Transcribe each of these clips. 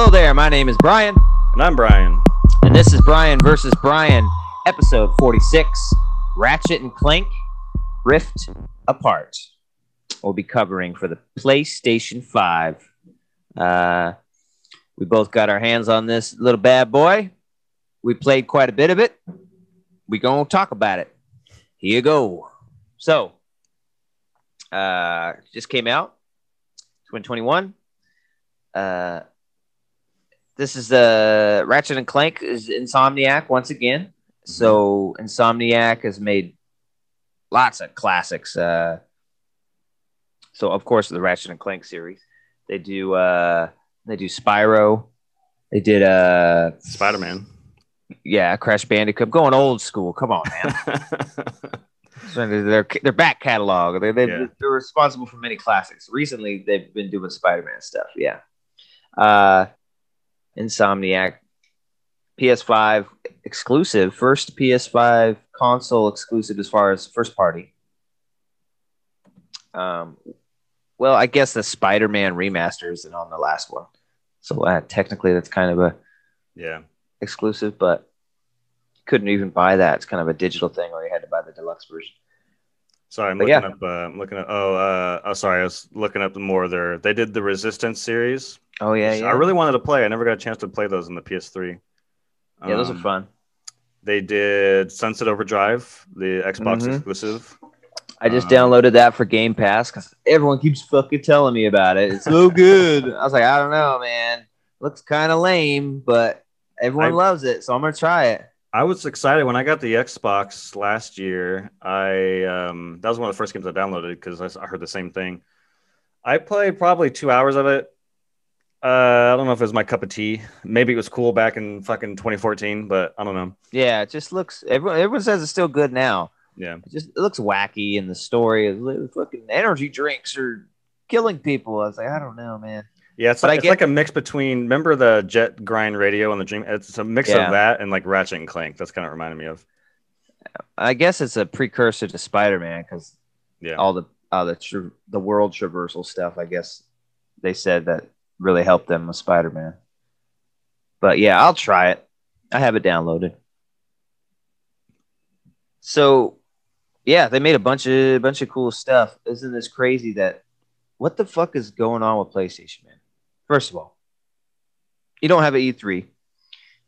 Hello there, my name is Brian, And I'm Brian. and this is Brian versus Brian, episode 46 Ratchet and Clank Rift Apart. We'll be covering for the PlayStation 5. Uh, we both got our hands on this little bad boy. We played quite a bit of it. We gonna talk about it. Here you go. So, uh, just came out 2021. Uh, this is the Ratchet and Clank is Insomniac once again. So Insomniac has made lots of classics. Uh, so of course the Ratchet and Clank series. They do uh, they do Spyro. They did uh Spider Man. yeah Crash Bandicoot. Going old school. Come on, man. So their their back catalog. They they Yeah. they're responsible for many classics. Recently, they've been doing Spider Man stuff. Yeah. Uh, Insomniac, PS5 exclusive, first PS5 console exclusive as far as first party. Um, well, I guess the Spider Man remaster isn't on the last one, so uh, technically that's kind of a yeah. exclusive, but couldn't even buy that. It's kind of a digital thing, or you had to buy the deluxe version. Sorry, I'm But looking yeah. up. Uh, I'm looking at. Oh, uh, oh, sorry. I was looking up more their. They did the Resistance series. Oh yeah, yeah. I really wanted to play. I never got a chance to play those in the PS3. yeah, those are Um, fun. They did Sunset Overdrive, the Xbox Mhm. exclusive. I just um, downloaded that for Game Pass because everyone keeps fucking telling me about it. It's so good. I was like, I don't know, man. Looks kind of lame, but everyone I- loves it, so I'm gonna try it. I was excited when I got the Xbox last year. I um, that was one of the first games I downloaded because I heard the same thing. I played probably two hours of it. Uh, I don't know if it was my cup of tea. Maybe it was cool back in fucking 2014, but I don't know. Yeah, it just looks. Everyone, everyone says it's still good now. Yeah, It just it looks wacky, and the story is fucking energy drinks are killing people. I was like, I don't know, man. yeah. It's, But like, it's like a mix between remember the Jet Grind Radio and the Dream. It's a mix Yeah. of that and like Ratchet and Clank. That's kind of reminded me of. I guess it's a precursor to Spider Man because Yeah, all the all the tra- the world traversal stuff. I guess they said that really helped them with Spider Man. But yeah, I'll try it. I have it downloaded. So yeah, they made a bunch of bunch of cool stuff. Isn't this crazy that what the fuck is going on with PlayStation, man? First of all, you don't have an E3.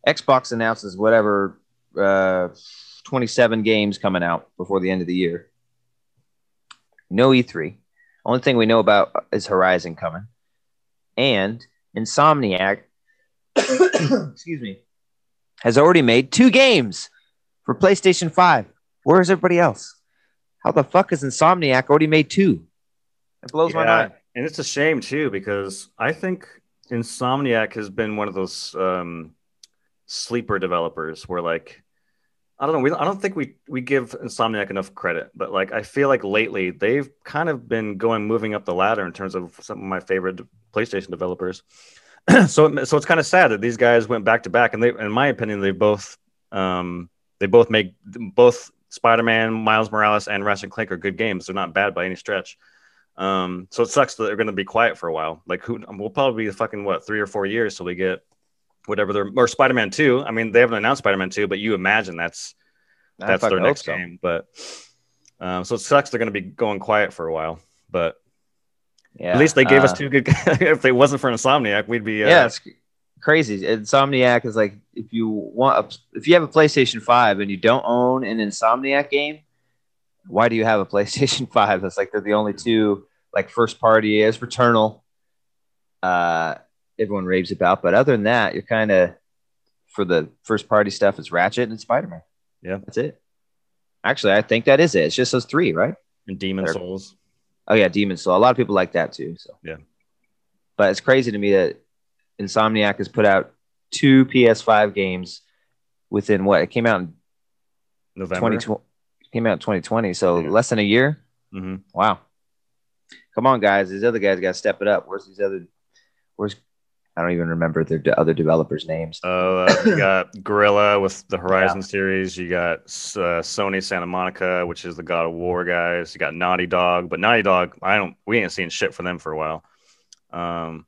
Xbox announces whatever uh, 27 games coming out before the end of the year. No E3. Only thing we know about is Horizon coming. And Insomniac, excuse me, has already made two games for PlayStation 5. Where is everybody else? How the fuck is Insomniac already made two? It blows my mind. And it's a shame too because I think Insomniac has been one of those um, sleeper developers where like I don't know, we I don't think we we give Insomniac enough credit, but like I feel like lately they've kind of been going moving up the ladder in terms of some of my favorite PlayStation developers. so so it's kind of sad that these guys went back to back and they in my opinion they both um they both make both Spider-Man, Miles Morales and Ratchet and Clank are good games. They're not bad by any stretch. Um, so it sucks that they're going to be quiet for a while. Like, who we'll probably be fucking what three or four years till we get whatever they're or Spider Man Two. I mean, they haven't announced Spider Man Two, but you imagine that's that's their next so. game. But um, so it sucks they're going to be going quiet for a while. But Yeah. at least they gave us uh, two good. if it wasn't for Insomniac, we'd be uh, yeah, it's crazy. Insomniac is like if you want, a, if you have a PlayStation Five and you don't own an Insomniac game, why do you have a PlayStation Five? That's like they're the only two like first party is Returnal. Uh, everyone raves about, but other than that, you're kind of for the first party stuff. It's Ratchet and Spider Man. Yeah. that's it. Actually, I think that is it. It's just those three, right? and Demon They're- Souls. Oh yeah, Demon Soul. A lot of people like that too. So Yeah. but it's crazy to me that Insomniac has put out two PS5 games within what it came out in November. 2020. Came out in 2020, so Yeah. less than a year. hmm Wow. Come on, guys. These other guys got to step it up. Where's these other? Where's? I don't even remember their de- other developers' names. Uh, you got Guerrilla with the Horizon series. You got uh, Sony Santa Monica, which is the God of War guys. You got Naughty Dog, but Naughty Dog, I don't, we ain't seen shit from them for a while. Um,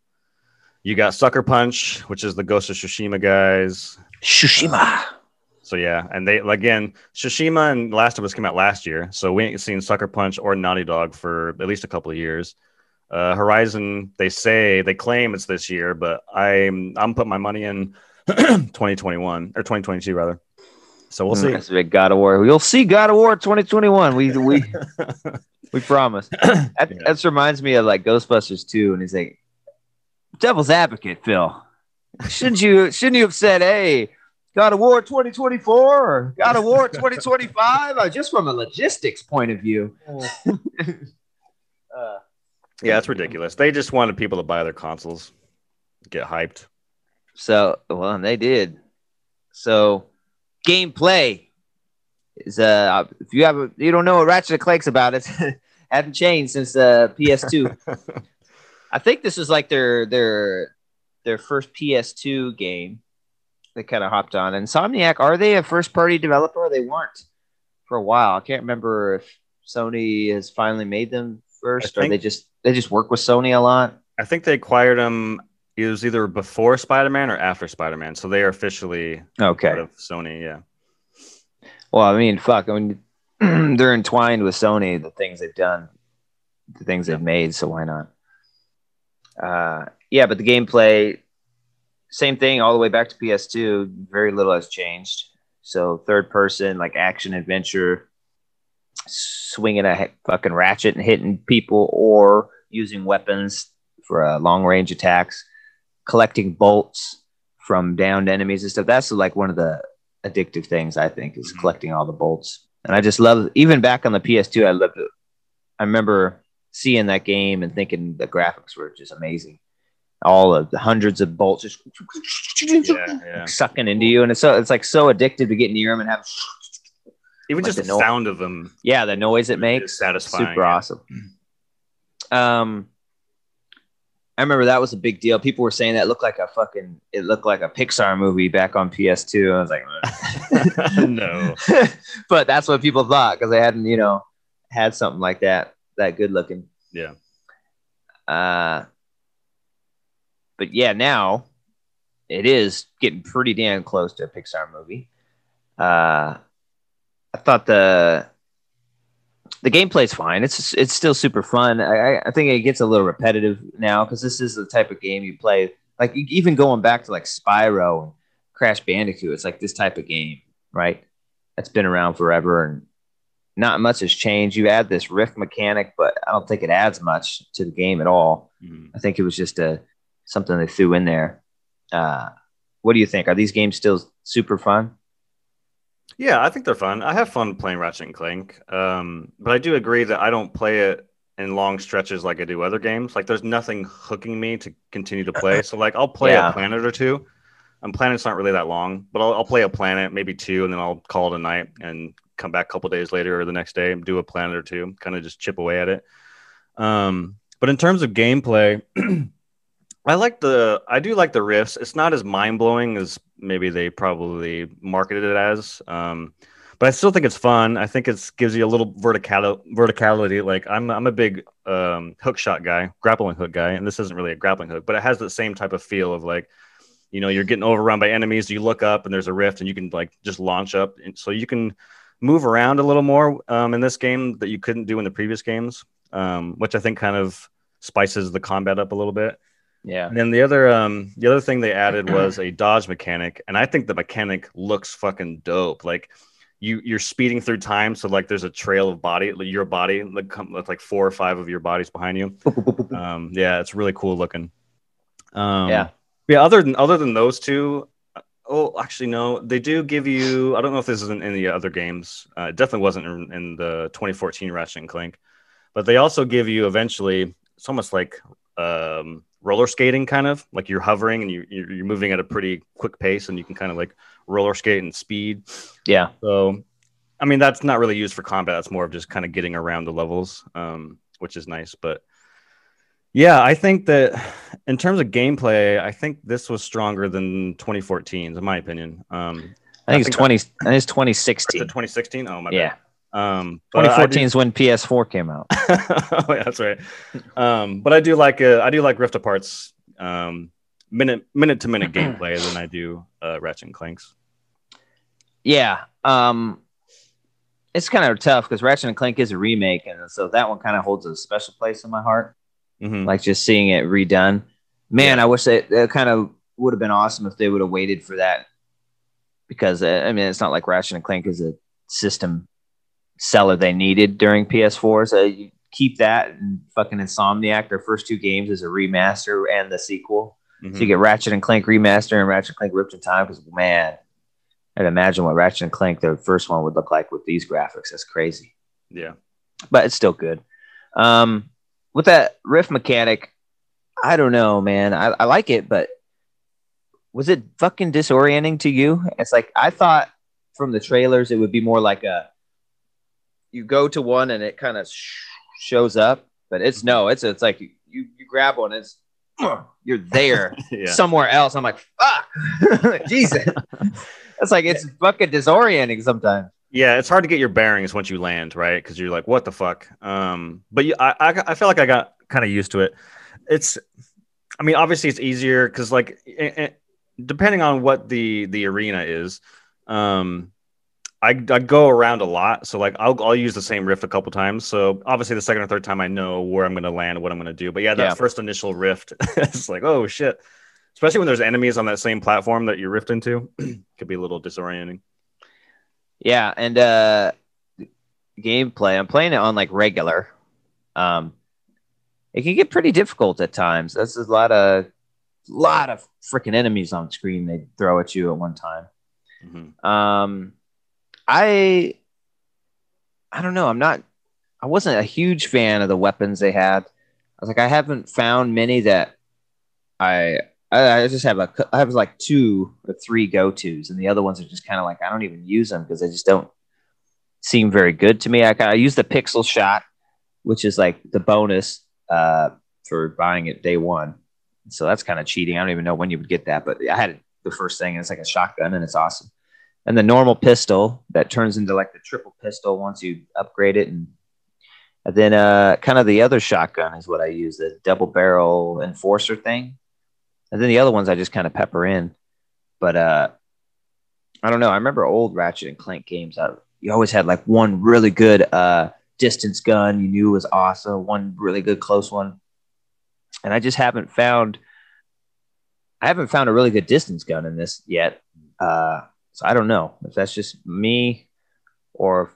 You got Sucker Punch, which is the Ghost of Tsushima guys. Tsushima. So yeah, and they again, Tsushima and Last of Us came out last year, so we ain't seen Sucker Punch or Naughty Dog for at least a couple of years. Uh, Horizon, they say they claim it's this year, but I'm I'm putting my money in 2021 or 2022 rather. So we'll see. That's a big God of War. We'll see God of War 2021. We we we promise. That, Yeah. that reminds me of like Ghostbusters 2, and he's like, "Devil's advocate, Phil. Shouldn't you shouldn't you have said, hey, God of War 2024 or God of War 2025? Uh, just from a logistics point of view." uh, Yeah, it's ridiculous. They just wanted people to buy their consoles, get hyped. So, well, and they did. So, gameplay is uh, if you have a, you don't know what Ratchet and Clank's about, it hadn't changed since uh, PS2. I think this is like their their their first PS2 game. They kind of hopped on. Insomniac, are they a first party developer? They weren't for a while. I can't remember if Sony has finally made them first, or they just they just work with Sony a lot. I think they acquired them. It was either before Spider Man or after Spider Man, so they are officially Okay. part of Sony. Yeah, Well, I mean, fuck. I mean, they're entwined with Sony. The things they've done, the things they've made. So why not? Uh, yeah, but the gameplay, same thing all the way back to PS2. Very little has changed. So third person, like action adventure, swinging a fucking ratchet and hitting people, or using weapons for uh, long range attacks, collecting bolts from downed enemies and stuff. That's like one of the addictive things I think is Mhm. collecting all the bolts. And I just love even back on the PS2, I loved it. I remember seeing that game and thinking the graphics were just amazing. All of the hundreds of bolts just yeah, yeah. sucking into you, and it's so it's like so addictive to get near them and have Even Like just the the sound of them yeah the noise it makes satisfying. super yeah. awesome. Um, I remember that was a big deal. People were saying that looked like a fucking it looked like a Pixar movie back on PS2. I was like, no, but that's what people thought because they hadn't, you know, had something like that that good looking. Yeah. Uh, but yeah, now it is getting pretty damn close to a Pixar movie. Uh, I thought the the gameplay's fine. It's it's still super fun. I, I- think it gets a little repetitive now because this is the type of game you play. Like even going back to like Spyro and Crash Bandicoot, it's like this type of game, right? That's been around forever and not much has changed. You add this rift mechanic, but I don't think it adds much to the game at all. Mhm. I think it was just a something they threw in there. Uh, what do you think? Are these games still super fun? Yeah, I think they're fun. I have fun playing Ratchet and Clank, um, but I do agree that I don't play it in long stretches like I do other games. Like, there's nothing hooking me to continue to play. So, like, I'll play Yeah. a planet or two. And planets aren't really that long, but I'll, I'll play a planet, maybe two, and then I'll call it a night and come back a couple days later or the next day and do a planet or two, kind of just chip away at it. Um, but in terms of gameplay, I like the I do like the rifts. It's not as mind blowing as maybe they probably marketed it as. Um, but I still think it's fun. I think it gives you a little vertical verticality. Like I'm I'm a big um, hook shot guy, grappling hook guy, and this isn't really a grappling hook, but it has the same type of feel of like, you know, you're getting overrun by enemies. You look up and there's a rift, and you can like just launch up, and so you can move around a little more um, in this game that you couldn't do in the previous games, um, which I think kind of spices the combat up a little bit. Yeah. And then the other um the other thing they added was a dodge mechanic, and I think the mechanic looks fucking dope. Like you you're speeding through time, so like there's a trail of body, your body, like come with like four or five of your bodies behind you. Um, yeah, it's really cool looking. Um, Yeah. yeah. Other than other than those two, uh, oh, actually no, they do give you. I don't know if this is in any other games. Uh, it definitely wasn't in, in the 2014 Ratchet and Clank, but they also give you eventually. It's almost like um, roller skating, kind of like you're hovering and you you're you're moving at a pretty quick pace, and you can kind of like roller skate and speed. Yeah. So, I mean, that's not really used for combat. That's more of just kind of getting around the levels, um, which is nice. But yeah, I think that in terms of gameplay, I think this was stronger than 2014, in my opinion. Um, I think I it's think 20 I think it's is it 2016. 2016? Oh my Yeah. bad. Um, 2014 is when PS4 came out. oh, yeah, that's right. Um, but I do like uh, I do like Rift Apart's um, minute minute to minute gameplay than I do uh, Ratchet and Clanks. Yeah. Um, it's kind of tough because Ratchet and Clank is a remake, and so that one kind of holds a special place in my heart. Mhm. Like just seeing it redone. Man, Yeah. I wish it, it kind of would have been awesome if they would have waited for that. Because uh, I mean, it's not like Ratchet and Clank is a system seller they needed during PS4. So you keep that and fucking Insomniac. Their first two games is a remaster and the sequel. Mhm. So you get Ratchet and Clank remaster and Ratchet and Clank Ripped in Time. Because man, I'd imagine what Ratchet and Clank, the first one, would look like with these graphics. That's crazy, Yeah. but it's still good. Um, with that rift mechanic, I don't know, man. I, I like it, but was it fucking disorienting to you? It's like I thought from the trailers it would be more like a you go to one and it kind of sh- shows up, but it's no, it's it's like you you, you grab one, it's you're there Yeah. somewhere else. I'm like, fuck, Jesus. It's like it's fucking disorienting sometimes. Yeah, it's hard to get your bearings once you land, right? Because you're like, "What the fuck?" Um, but you, I, I, I feel like I got kind of used to it. It's, I mean, obviously it's easier because, like, eh, eh, depending on what the the arena is, um, I, I go around a lot, so like I'll I'll use the same rift a couple times. So obviously the second or third time I know where I'm going to land, what I'm going to do. But yeah, that Yeah. first initial rift, it's like, oh shit. Especially when there's enemies on that same platform that you rift into, could be a little disorienting. Yeah, and uh gameplay. I'm playing it on like regular. Um it can get pretty difficult at times. That's a lot of lot of freaking enemies on screen they throw at you at one time. Mhm. Um, I I don't know. I'm not. I wasn't a huge fan of the weapons they had. I was like, I haven't found many that I. I just have a. I have like two or three go tos, and the other ones are just kind of like I don't even use them because they just don't seem very good to me. I, I use the pixel shot, which is like the bonus uh, for buying it day one. So that's kind of cheating. I don't even know when you would get that, but I had the first thing, and it's like a shotgun, and it's awesome and the normal pistol that turns into like the triple pistol once you upgrade it and, and then uh kind of the other shotgun is what i use the double barrel enforcer thing. And then the other ones i just kind of pepper in. But uh i don't know i remember old ratchet and clank games I, you always had like one really good uh distance gun you knew was awesome one really good close one. And i just haven't found i haven't found a really good distance gun in this yet. Uh so I don't know if that's just me or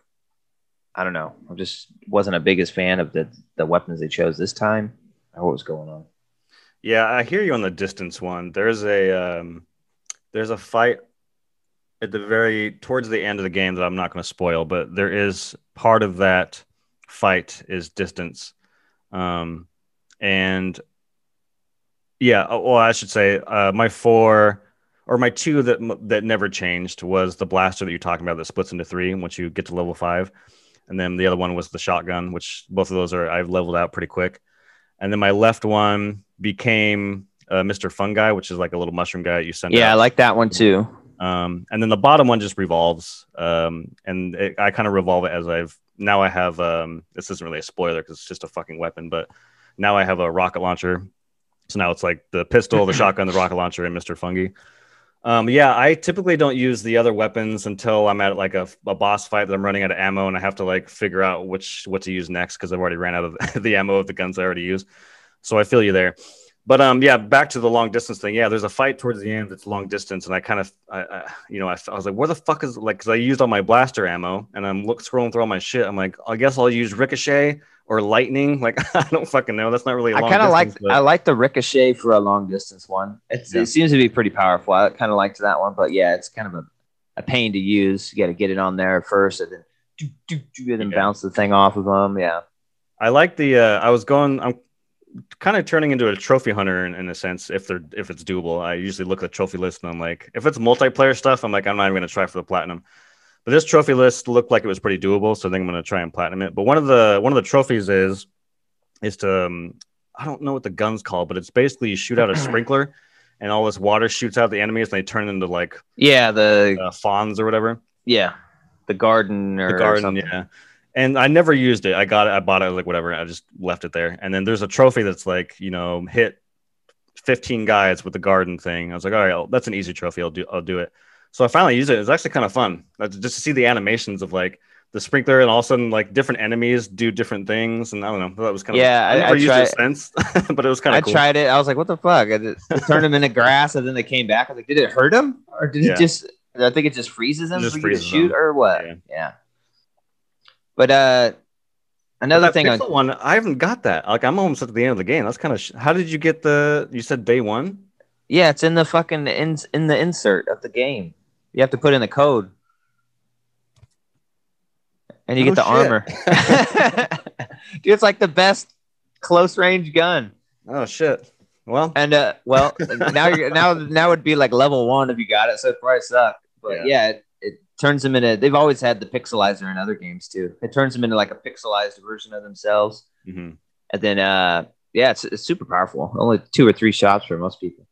I don't know. I just wasn't a biggest fan of the the weapons they chose this time or what was going on. Yeah, I hear you on the distance one. There's a um, there's a fight at the very towards the end of the game that I'm not going to spoil, but there is part of that fight is distance, um, and yeah, oh, well, I should say uh, my four or my two that that never changed was the blaster that you're talking about that splits into three once you get to level five, and then the other one was the shotgun, which both of those are I've leveled out pretty quick, and then my left one became uh, Mr. Fungi, which is like a little mushroom guy you send. Yeah, I like that one too. Um, and then the bottom one just revolves. Um, and it, I kind of revolve it as I've now I have. Um, this isn't really a spoiler because it's just a fucking weapon, but now I have a rocket launcher. So now it's like the pistol, the shotgun, the rocket launcher, and Mr. Fungi. Um, yeah, I typically don't use the other weapons until I'm at like a, a boss fight that I'm running out of ammo and I have to like figure out which what to use next because I've already ran out of the ammo of the guns I already use. So I feel you there. But um, yeah, back to the long distance thing. Yeah, there's a fight towards the end that's long distance, and I kind of, I, I you know, I, I was like, where the fuck is like? Because I used all my blaster ammo, and I'm look scrolling through all my shit. I'm like, I guess I'll use ricochet or lightning. Like I don't fucking know. That's not really. I I kind of like I like the ricochet for a long distance one. It's, Yeah. It seems to be pretty powerful. I kind of liked that one, but yeah, it's kind of a, a pain to use. You got to get it on there first, and then do, do, do, and then Yeah. bounce the thing off of them. Yeah, I like the. Uh, I was going. I'm kind of turning into a trophy hunter in, in a sense. If they're if it's doable, I usually look at the trophy list and I'm like, if it's multiplayer stuff, I'm like, I'm not even gonna try for the platinum. But this trophy list looked like it was pretty doable, so I think I'm gonna try and platinum it. But one of the one of the trophies is is to um, I don't know what the gun's called, but it's basically you shoot out a sprinkler, and all this water shoots out the enemies, and they turn into like yeah, the uh, fawns or whatever. yeah, the garden or the garden something. yeah and i never used it i got it i bought it like whatever i just left it there and then there's a trophy that's like you know hit 15 guys with the garden thing. I was like, all right, I'll- that's an easy trophy. I'll do I'll do it. So I finally used it. It's actually kind of fun uh, just to see the animations of like the sprinkler and all of a sudden like different enemies do different things. And I don't know, that was kind of Yeah, I, I- never I used tried- it since, but it was kind I of cool. I tried it. I was like, what the fuck? I just turned them into grass and then they came back. I was like, did it hurt them? Or did Yeah. it just, I think it just freezes them It just for you to freezes shoot them. or what? Yeah. Yeah. But uh, another thing on, one, I haven't got that. Like I'm almost at the end of the game. That's kind of. Sh- How did you get the? You said day one. yeah, it's in the fucking, in, in the insert of the game. You have to put in the code. And you Oh, get the shit. armor. Dude, it's like the best close range gun. Oh shit. Well, And uh, well, now you're now now would be like level one if you got it, so it probably suck. But Yeah. yeah, it, it turns them into. They've always had the pixelizer in other games too. It turns them into like a pixelized version of themselves, mhm. and then uh, yeah, it's, it's super powerful. Only two or three shots for most people.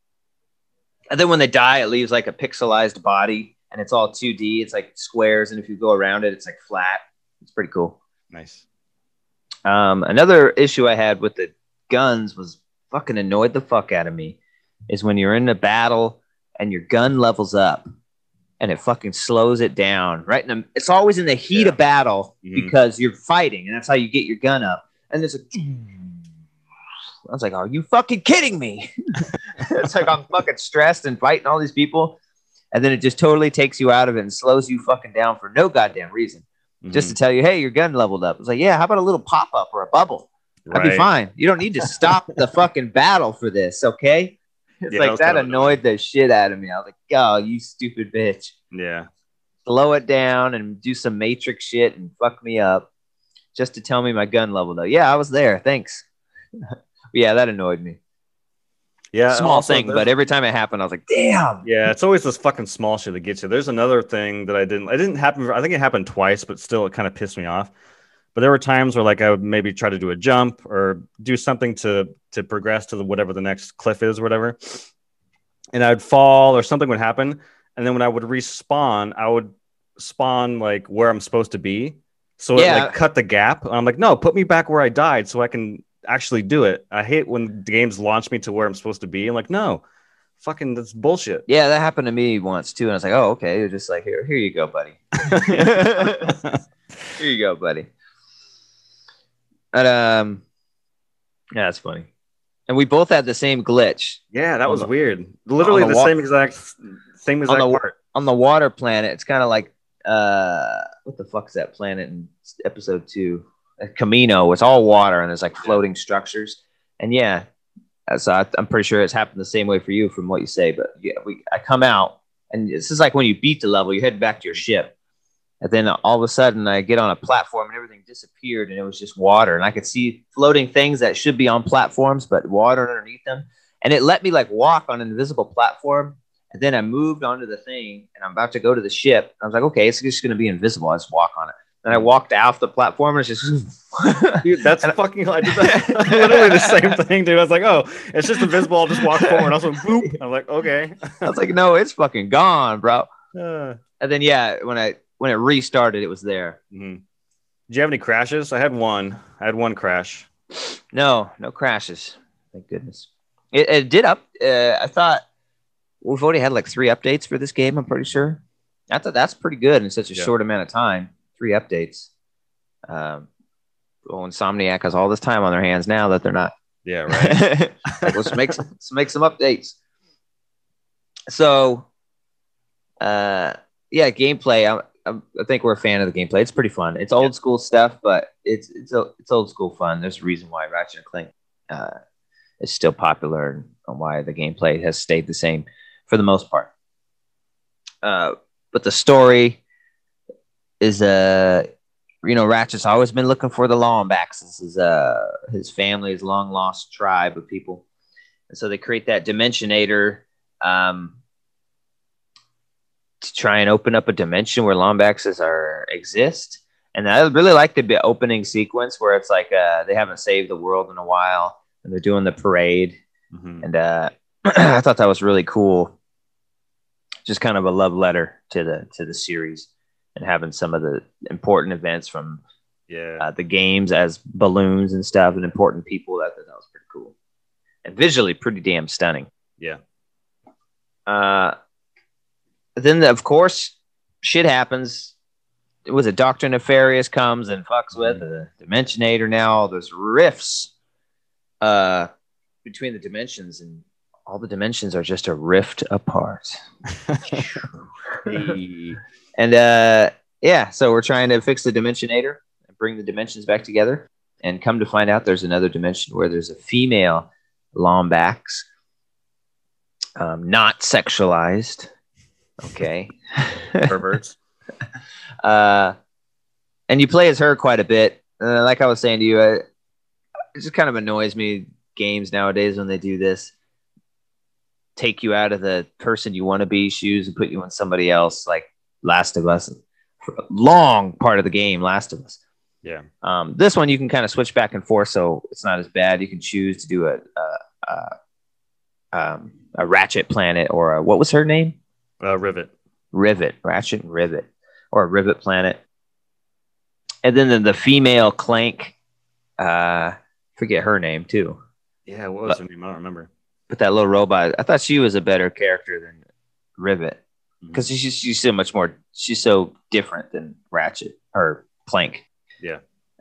And then when they die, it leaves like a pixelized body, and it's all 2D. It's like squares, and if you go around it, it's like flat. It's pretty cool. nice. Um, another issue I had with the guns was fucking annoyed the fuck out of me is when you're in a battle and your gun levels up and it fucking slows it down right in the, it's always in the heat Yeah. of battle Mhm. because you're fighting and that's how you get your gun up and there's a I was like, are you fucking kidding me? it's like I'm fucking stressed and fighting all these people. And then it just totally takes you out of it and slows you fucking down for no goddamn reason just to Mhm. tell you, hey, your gun leveled up. It's like, yeah, how about a little pop up or a bubble? I'd be fine. You don't need to stop the fucking battle for this, okay? It's Yeah, like that annoyed the shit out of me. I was like, oh, you stupid bitch. Yeah. Slow it down and do some matrix shit and fuck me up just to tell me my gun leveled up. Yeah, I was there. Thanks. yeah, that annoyed me. Yeah. Small thing, but every time it happened, I was like, damn. Yeah, it's always this fucking small shit that gets you. There's another thing that I didn't. It didn't happen. I think it happened twice, but still, it kind of pissed me off. But there were times where, like, I would maybe try to do a jump or do something to to progress to the whatever the next cliff is, or whatever, and I'd fall or something would happen, and then when I would respawn, I would spawn like where I'm supposed to be, so it Yeah. like cut the gap. I'm like, no, put me back where I died, so I can actually do it. I hate when games launch me to where I'm supposed to be. I'm like, no, fucking, that's bullshit. Yeah, that happened to me once too. And I was like, oh, okay. You're just like, here, here you go, buddy. Here you go, buddy. And um, yeah, that's funny. And we both had the same glitch Yeah, that was the- weird. Literally the, the wa- same exact same exact the part. on the water planet. It's kind of like uh, what the fuck's that planet in episode two? Camino. It's all water and there's like floating structures. And yeah, so I, I'm pretty sure it's happened the same way for you from what you say. But yeah, we I come out and this is like when you beat the level, you head back to your ship. And then all of a sudden, I get on a platform and everything disappeared, and it was just water. And I could see floating things that should be on platforms, but water underneath them. And it let me like walk on an invisible platform. And then I moved onto the thing, and I'm about to go to the ship. I was like, okay, it's just going to be invisible. I just walk on it. And I walked off the platform, and it's just. Dude, that's fucking I did that literally the same thing, dude. I was like, oh, it's just invisible. I'll just walk forward. Also, boop. I'm like, okay. I was like, no, it's fucking gone, bro. Uh, And then yeah, when I when it restarted, it was there. mhm. Did you have any crashes? I had one. I had one crash. No, no crashes. Thank goodness. It, it did up. Uh, I thought we've already had like three updates for this game. I'm pretty sure. I thought that's pretty good in such a Yeah. short amount of time. Three updates. Um, well, Insomniac has all this time on their hands now that they're not. Yeah, right. like, let's make some, let's make some updates. So, uh, yeah, gameplay. I, I, I think we're a fan of the gameplay. It's pretty fun. It's old school stuff, but it's it's it's old school fun. There's a reason why Ratchet and Clank uh, is still popular and why the gameplay has stayed the same for the most part. Uh, but the story is uh you know Ratchet's always been looking for the Lombax. This is uh his family's long lost tribe of people, and so they create that Dimensionator um, to try and open up a dimension where Lombaxes are exist. And I really like the opening sequence where it's like uh, they haven't saved the world in a while, and they're doing the parade Mhm. and uh, I thought that was really cool. Just kind of a love letter to the to the series, and having some of the important events from Yeah. uh, the games as balloons and stuff, and important people. That that was pretty cool. And visually pretty damn stunning. Yeah. Uh, then of course, shit happens. It was a Doctor Nefarious comes and fucks with the Dimensionator. Now those rifts, uh, between the dimensions, and all the dimensions are just a rift apart. and uh, yeah, so we're trying to fix the Dimensionator and bring the dimensions back together. And come to find out, there's another dimension where there's a female Lombax, um, not sexualized. Okay. Perverts. uh, and you play as her quite a bit. Uh, like I was saying to you, uh, it just kind of annoys me games nowadays when they do this. Take you out of the person you want to be shoes and put you on somebody else, like Last of Us. Long part of the game, Last of Us. Yeah. Um, this one you can kind of switch back and forth, so it's not as bad. You can choose to do a a, a, um, a Ratchet Planet or a, what was her name? Uh, Rivet. Rivet, Ratchet and Rivet, or a Rivet Planet. And then the, the female Clank, uh, forget her name too, Yeah, what was her name? I don't remember. but that little robot, I thought she was a better character than Rivet Mhm. because she's she's so much more, she's so different than Ratchet or Clank. Yeah.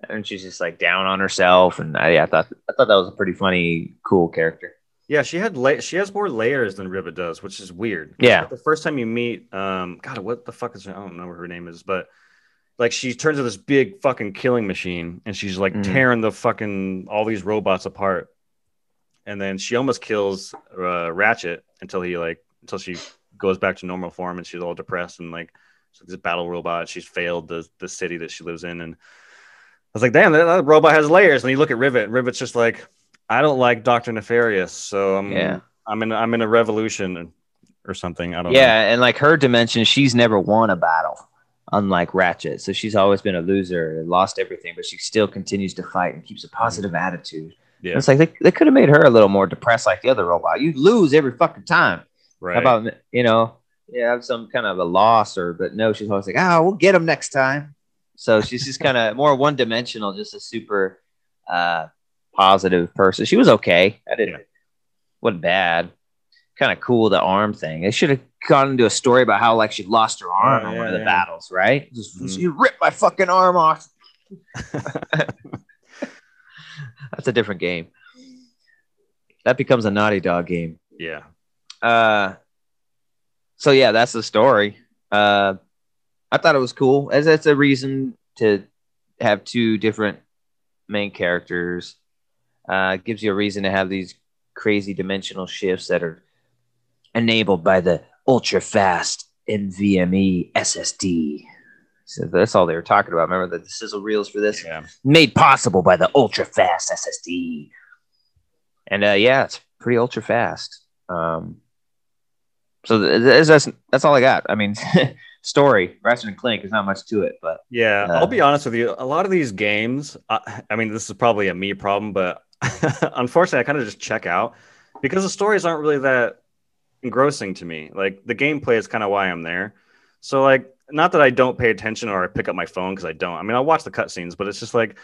and she's just like down on herself, and I, I thought I thought that was a pretty funny, cool character. Yeah, she had la- she has more layers than Rivet does, which is weird. Yeah. The first time you meet, um, God, what the fuck is her? I don't know what her name is, but like she turns into this big fucking killing machine, and she's like Mhm. tearing the fucking all these robots apart, and then she almost kills uh, Ratchet until he like until she goes back to normal form, and she's all depressed and like she's this battle robot. She's failed the the city that she lives in, and I was like, damn, that, that robot has layers. And you look at Rivet, and Rivet's just like, I don't like Doctor Nefarious, so I'm Yeah. I'm in I'm in a revolution or something. I don't know. Yeah, and like her dimension, she's never won a battle, unlike Ratchet. So she's always been a loser, and lost everything, but she still continues to fight and keeps a positive attitude. Yeah. It's like they, they could have made her a little more depressed, like the other robot. You lose every fucking time. Right. How about you know, yeah, have some kind of a loss, or but no, she's always like, ah, we'll get him next time. So she's just kind of more one dimensional, just a super uh, positive person. She was okay. I didn't Yeah. wasn't bad. Kind of cool the arm thing. They should have gone into a story about how like she lost her arm Oh, in yeah, one of the yeah. battles, right? Just Mhm. you ripped my fucking arm off. That's a different game. That becomes a naughty dog game. yeah. Uh, so yeah, that's the story. Uh, I thought it was cool, as that's a reason to have two different main characters. Uh, gives you a reason to have these crazy dimensional shifts that are enabled by the ultra fast NVMe SSD. So that's all they were talking about. Remember the sizzle reels for this? Yeah. made possible by the ultra fast SSD. And uh, yeah, it's pretty ultra fast. Um, so th- th- that's that's all I got. I mean, story Ratchet and Clank is not much to it, but Yeah, Uh, I'll be honest with you. A lot of these games, I, I mean, this is probably a me problem, but unfortunately, I kind of just check out because the stories aren't really that engrossing to me. Like the gameplay is kind of why I'm there. So, like, not that I don't pay attention or I pick up my phone because I don't. I mean, I'll watch the cutscenes, but it's just like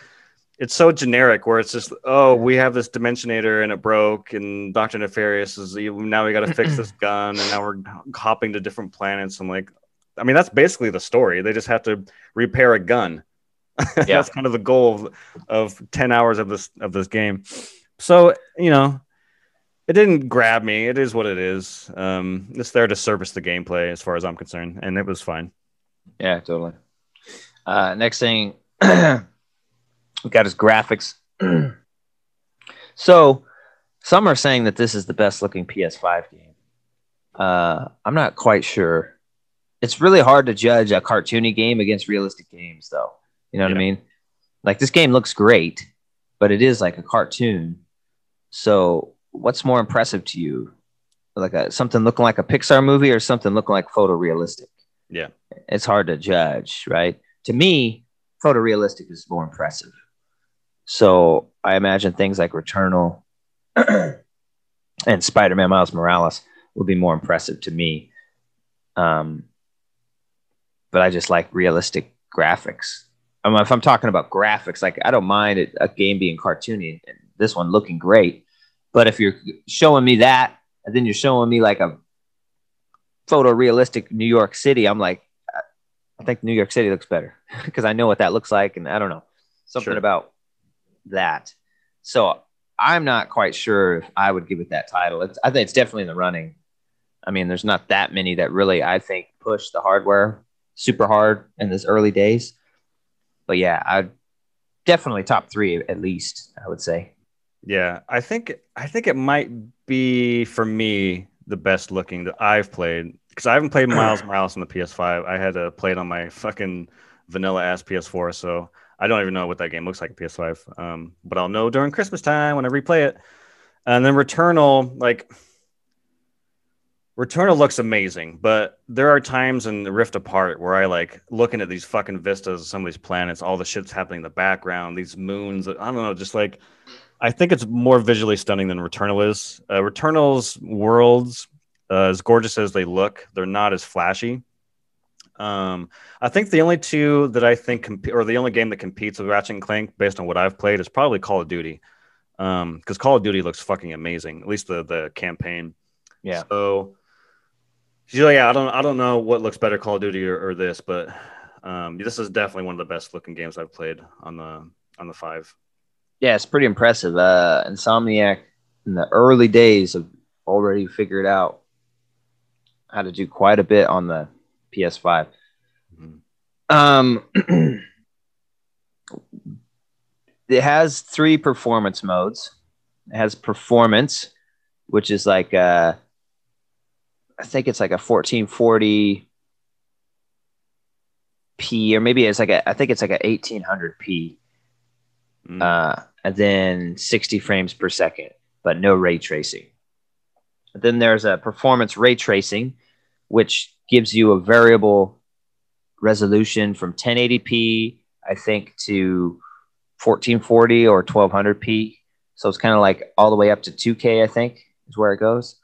it's so generic where it's just, oh, we have this dimensionator and it broke, and Doctor Nefarious is now we got to fix this gun, and now we're hopping to different planets. I'm like, I mean, that's basically the story. They just have to repair a gun. that's kind of the goal of, of 10 hours of this of this game. So, you know, it didn't grab me. It is what it is. Um, it's there to service the gameplay as far as I'm concerned, and it was fine. yeah, totally. Uh, next thing we got his graphics. so some are saying that this is the best looking PS5 game. Uh, I'm not quite sure. It's really hard to judge a cartoony game against realistic games, though. You know what I mean? Like this game looks great, but it is like a cartoon. So, what's more impressive to you? Like a, something looking like a Pixar movie or something looking like photorealistic? Yeah. It's hard to judge, right? To me, photorealistic is more impressive. So, I imagine things like Returnal and Spider-Man Miles Morales would be more impressive to me. Um, but I just like realistic graphics. I mean, if I'm talking about graphics, like I don't mind it, a game being cartoony and this one looking great. But if you're showing me that, and then you're showing me like a photorealistic New York City, I'm like, I think New York City looks better because I know what that looks like, and I don't know something Sure. about that. So I'm not quite sure if I would give it that title. It's, I think it's definitely in the running. I mean, there's not that many that really I think push the hardware super hard in this early days. But yeah, I definitely top three at least. I would say. Yeah, I think I think it might be for me the best looking that I've played because I haven't played Miles Morales on the PS5. I had to play it on my fucking vanilla ass PS4, so I don't even know what that game looks like on PS5. Um, but I'll know during Christmas time when I replay it. And then Returnal, like Returnal looks amazing, but there are times in the Rift Apart where I like looking at these fucking vistas of some of these planets, all the shit's happening in the background, these moons. I don't know, just like I think it's more visually stunning than Returnal is. Uh, Returnal's worlds, uh, as gorgeous as they look, they're not as flashy. Um, I think the only two that I think, comp- or the only game that competes with Ratchet and Clank, based on what I've played, is probably Call of Duty. Because Call of Duty looks fucking amazing, at least the the campaign. Yeah. So, so yeah, I don't I don't know what looks better, Call of Duty or, or this, but um, this is definitely one of the best looking games I've played on the on the five. Yeah, it's pretty impressive. Uh, Insomniac in the early days have already figured out how to do quite a bit on the PS5. Mhm. Um, it has three performance modes. It has performance, which is like uh, I think it's like a 1440 p, or maybe it's like a I think it's like a 1800 p Mm. uh, and then 60 frames per second, but no ray tracing. Then there's a performance ray tracing, which gives you a variable resolution from 1080p, I think, to 1440 or 1200p. So it's kind of like all the way up to 2K, I think, is where it goes.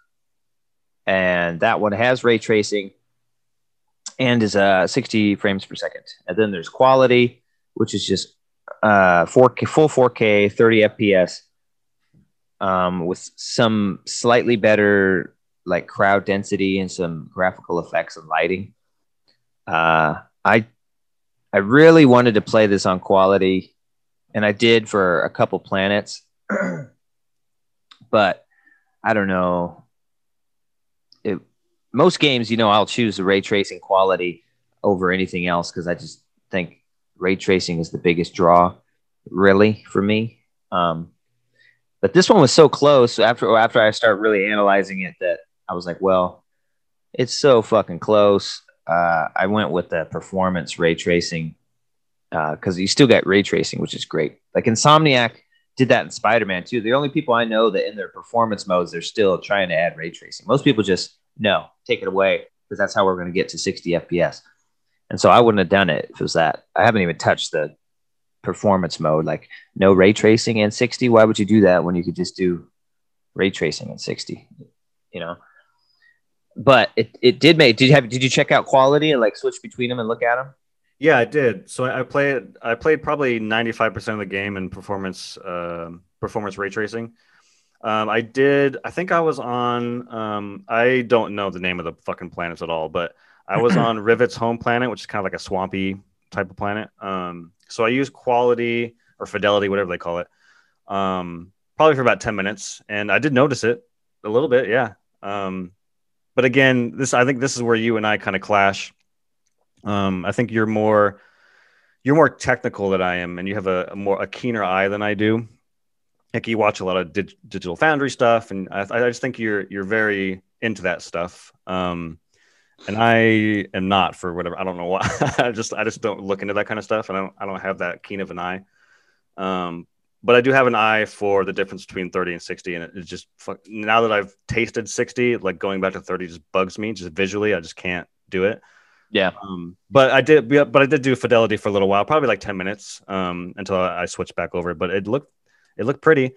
And that one has ray tracing and is uh, 60 frames per second. And then there's quality, which is just uh 4K full 4K 30 FPS um with some slightly better like crowd density and some graphical effects and lighting. Uh I I really wanted to play this on quality and I did for a couple planets. but I don't know. It, most games, you know, I'll choose the ray tracing quality over anything else because I just think ray tracing is the biggest draw, really, for me. Um, but this one was so close after after I start really analyzing it that I was like, well, it's so fucking close. Uh, I went with the performance ray tracing because you still got ray tracing, which is great. Like Insomniac did that in Spider Man too. The only people I know that in their performance modes they're still trying to add ray tracing. Most people just no, take it away because that's how we're going to get to 60 FPS. And so I wouldn't have done it if it was that. I haven't even touched the performance mode, like no ray tracing and 60. Why would you do that when you could just do ray tracing and 60? You know. But it, it did make. Did you have? Did you check out quality and like switch between them and look at them? Yeah, I did. So I I played. I played probably ninety five percent of the game in performance uh, performance ray tracing. Um, I did. I think I was on. Um, I don't know the name of the fucking planets at all, but I was on Rivet's home planet, which is kind of like a swampy type of planet. Um, so I used quality or fidelity, whatever they call it, um, probably for about ten minutes, and I did notice it a little bit. Yeah. But again, this I think this is where you and I kind of clash. Um, I think you're more you're more technical than I am, and you have a, a more a keener eye than I do. Like you watch a lot of dig- digital foundry stuff, and I, I just think you're you're very into that stuff. Um, and I am not for whatever I don't know why. I just I just don't look into that kind of stuff, and I don't I don't have that keen of an eye. Um, but I do have an eye for the difference between 30 and 60, and it, it just now that I've tasted 60, like going back to 30 just bugs me. Just visually, I just can't do it. Yeah. Um, but I did, but I did do fidelity for a little while, probably like 10 minutes um, until I, I switched back over. But it looked, it looked pretty.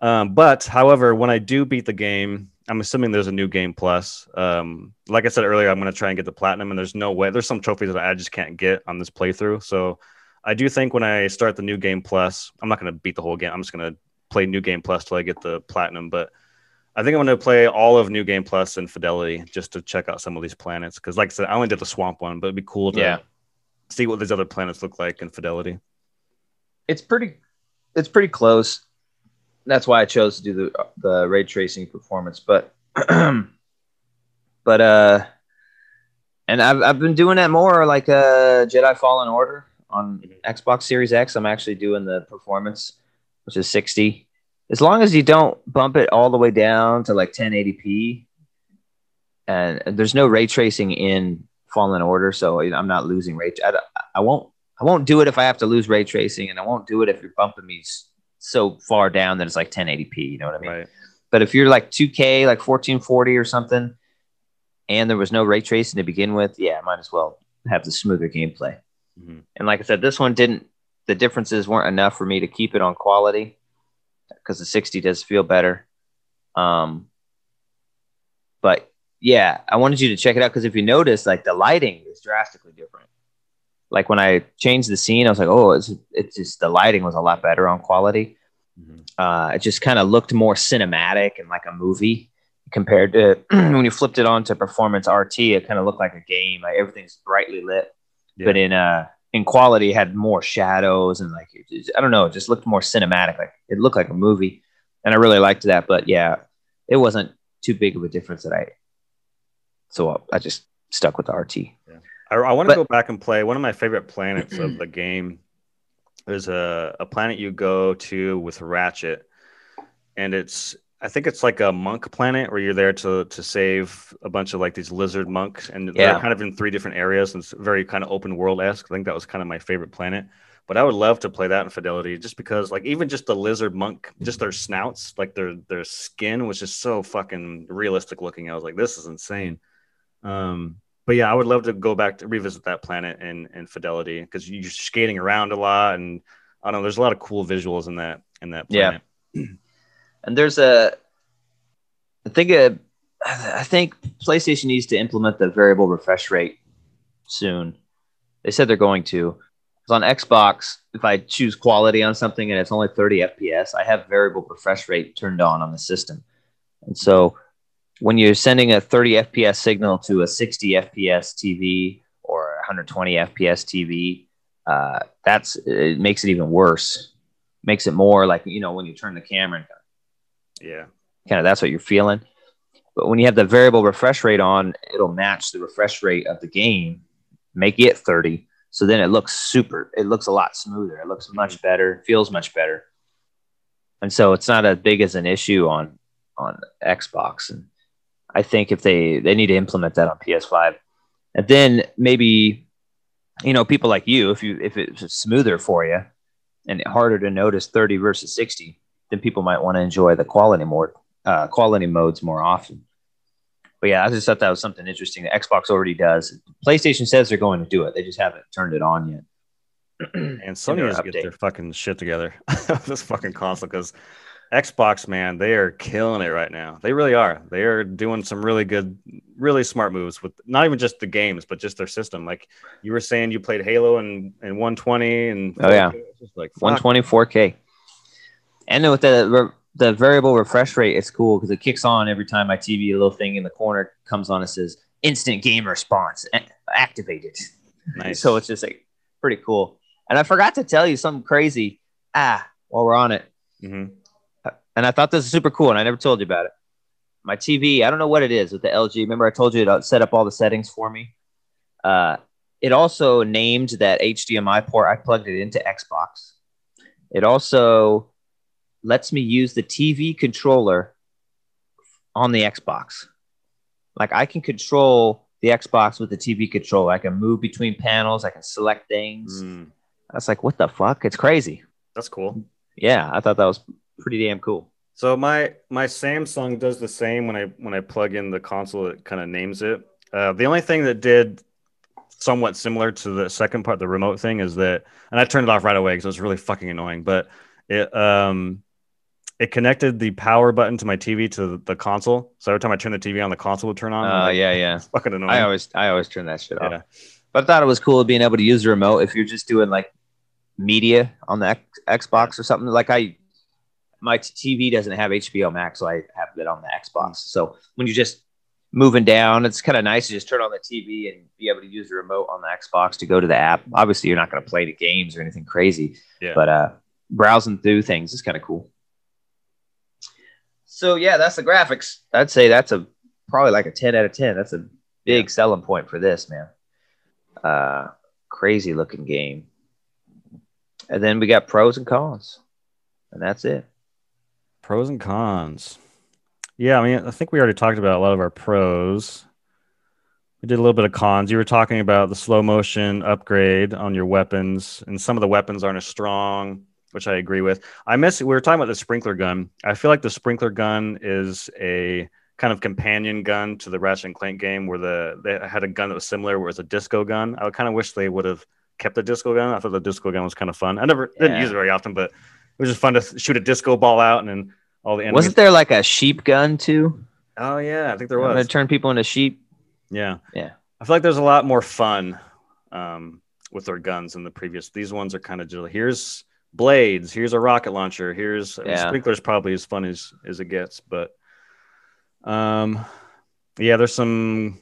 Um, but however, when I do beat the game, I'm assuming there's a new game plus. Um, like I said earlier, I'm going to try and get the platinum, and there's no way. There's some trophies that I just can't get on this playthrough. So I do think when I start the new game plus, I'm not going to beat the whole game. I'm just going to play New Game Plus till I get the platinum, but I think I'm going to play all of New Game Plus and Fidelity just to check out some of these planets. Because, like I said, I only did the Swamp one, but it'd be cool to Yeah. see what these other planets look like in Fidelity. it's pretty it's pretty close that's why i chose to do the the ray tracing performance but but uh and I've, I've been doing that more like uh jedi fallen order on Mhm. xbox series x i'm actually doing the performance which is 60 as long as you don't bump it all the way down to like 1080p and there's no ray tracing in fallen order so i'm not losing ray I, I won't I won't do it if I have to lose ray tracing, and I won't do it if you're bumping me so far down that it's like 1080p. You know what I mean? Right. But if you're like 2K, like 1440 or something, and there was no ray tracing to begin with, yeah, I might as well have the smoother gameplay. Mhm. And like I said, this one didn't. The differences weren't enough for me to keep it on quality because the 60 does feel better. Um, but yeah, I wanted you to check it out because if you notice, like the lighting is drastically different. Like when I changed the scene, I was like, oh, it's it's just the lighting was a lot better on quality. Mhm. Uh, it just kind of looked more cinematic and like a movie compared to when you flipped it on to performance RT. It kind of looked like a game. Like everything's brightly lit, Yeah. but in uh in quality, had more shadows and like just- I don't know, it just looked more cinematic. Like it looked like a movie, and I really liked that. But yeah, it wasn't too big of a difference that I. So I just stuck with the RT. I, I want to go back and play one of my favorite planets of the game. There's a, a planet you go to with Ratchet, and it's I think it's like a monk planet where you're there to to save a bunch of like these lizard monks, and Yeah. they're kind of in three different areas, and it's very kind of open world esque. I think that was kind of my favorite planet. But I would love to play that in Fidelity, just because like even just the lizard monk, just their snouts, like their their skin was just so fucking realistic looking. I was like, this is insane. Um, but yeah, I would love to go back to revisit that planet in in Fidelity because you're skating around a lot, and I don't know. There's a lot of cool visuals in that in that Yeah. And there's a, I think a, I think PlayStation needs to implement the variable refresh rate soon. They said they're going to. Because on Xbox, if I choose quality on something and it's only 30 FPS, I have variable refresh rate turned on on the system. And so when you're sending a 30 FPS signal to a 60 FPS TV or 120 FPS TV, uh, that's it makes it even worse. Makes it more like you know when you turn the camera and Yeah, kind of that's what you're feeling. But when you have the variable refresh rate on, it'll match the refresh rate of the game, make it 30. So then it looks super, it looks a lot smoother. It looks much better, feels much better. And so it's not as big as an issue on on Xbox. And I think if they they need to implement that on PS5. And then maybe you know, people like you, if you if it's smoother for you and harder to notice 30 versus 60, then people might want to enjoy the quality more uh, quality modes more often. But yeah, I just thought that was something interesting that Xbox already does. PlayStation says they're going to do it. They just haven't turned it on yet. and Sony their needs to get their fucking shit together. this fucking console because Xbox, man, they are killing it right now. They really are. They are doing some really good, really smart moves with not even just the games, but just their system. Like you were saying, you played Halo and and 120 and Oh, yeah. just like fuck. 120 4K. And then with the the variable refresh rate, it's cool because it kicks on every time my TV, a little thing in the corner comes on. It says instant game response activated. Nice. So it's just like pretty cool. And I forgot to tell you something crazy. Ah, while we're on it. Mhm. and I thought this was super cool, and I never told you about it. My TV, I don't know what it is with the LG. Remember, I told you to set up all the settings for me. Uh, it also named that HDMI port. I plugged it into Xbox. It also lets me use the TV controller on the Xbox. Like I can control the Xbox with the TV controller. I can move between panels. I can select things. Mm, I was like, what the fuck? It's crazy. that's cool. Yeah, I thought that was pretty damn cool. So my my Samsung does the same when I when I plug in the console. It kind of names it. Uh, the only thing that did somewhat similar to the second part, the remote thing, is that, and I turned it off right away because it was really fucking annoying. But it um it connected the power button to my TV to the, console. So every time I turn the TV on, the console would turn on. Uh, Like, yeah, yeah. fucking annoying. I always I always turn that shit off. yeah, But I thought it was cool being able to use the remote if you're just doing like media on the X- Xbox or something. Like I, my TV doesn't have HBO Max, so I have it on the Xbox. So when you're just moving down, it's kind of nice to just turn on the TV and be able to use the remote on the Xbox to go to the app. Obviously, you're not going to play the games or anything crazy, Yeah. but uh, browsing through things is kind of cool. So yeah, that's the graphics. I'd say that's a probably like a 10 out of 10. That's a big selling point for this, man. Uh, crazy looking game. And then we got pros and cons, and that's it. Pros and cons. Yeah, I mean, I think we already talked about a lot of our pros. We did a little bit of cons. You were talking about the slow motion upgrade on your weapons, and some of the weapons aren't as strong, which I agree with. I miss. We were talking about the sprinkler gun. I feel like the sprinkler gun is a kind of companion gun to the Ratchet and Clank game, where the they had a gun that was similar, where it's a disco gun. I kind of wish they would have kept the disco gun. I thought the disco gun was kind of fun. I never didn't use it very often, but it was just fun to shoot a disco ball out and then all the enemies. Wasn't there like a sheep gun too? Oh yeah, I think there was. turn people into sheep. Yeah, Yeah. I feel like there's a lot more fun um, with their guns than the previous. These ones are kind of just here's blades, here's a rocket launcher, here's Yeah. sprinkler's probably as fun as as it gets, but um, yeah, there's some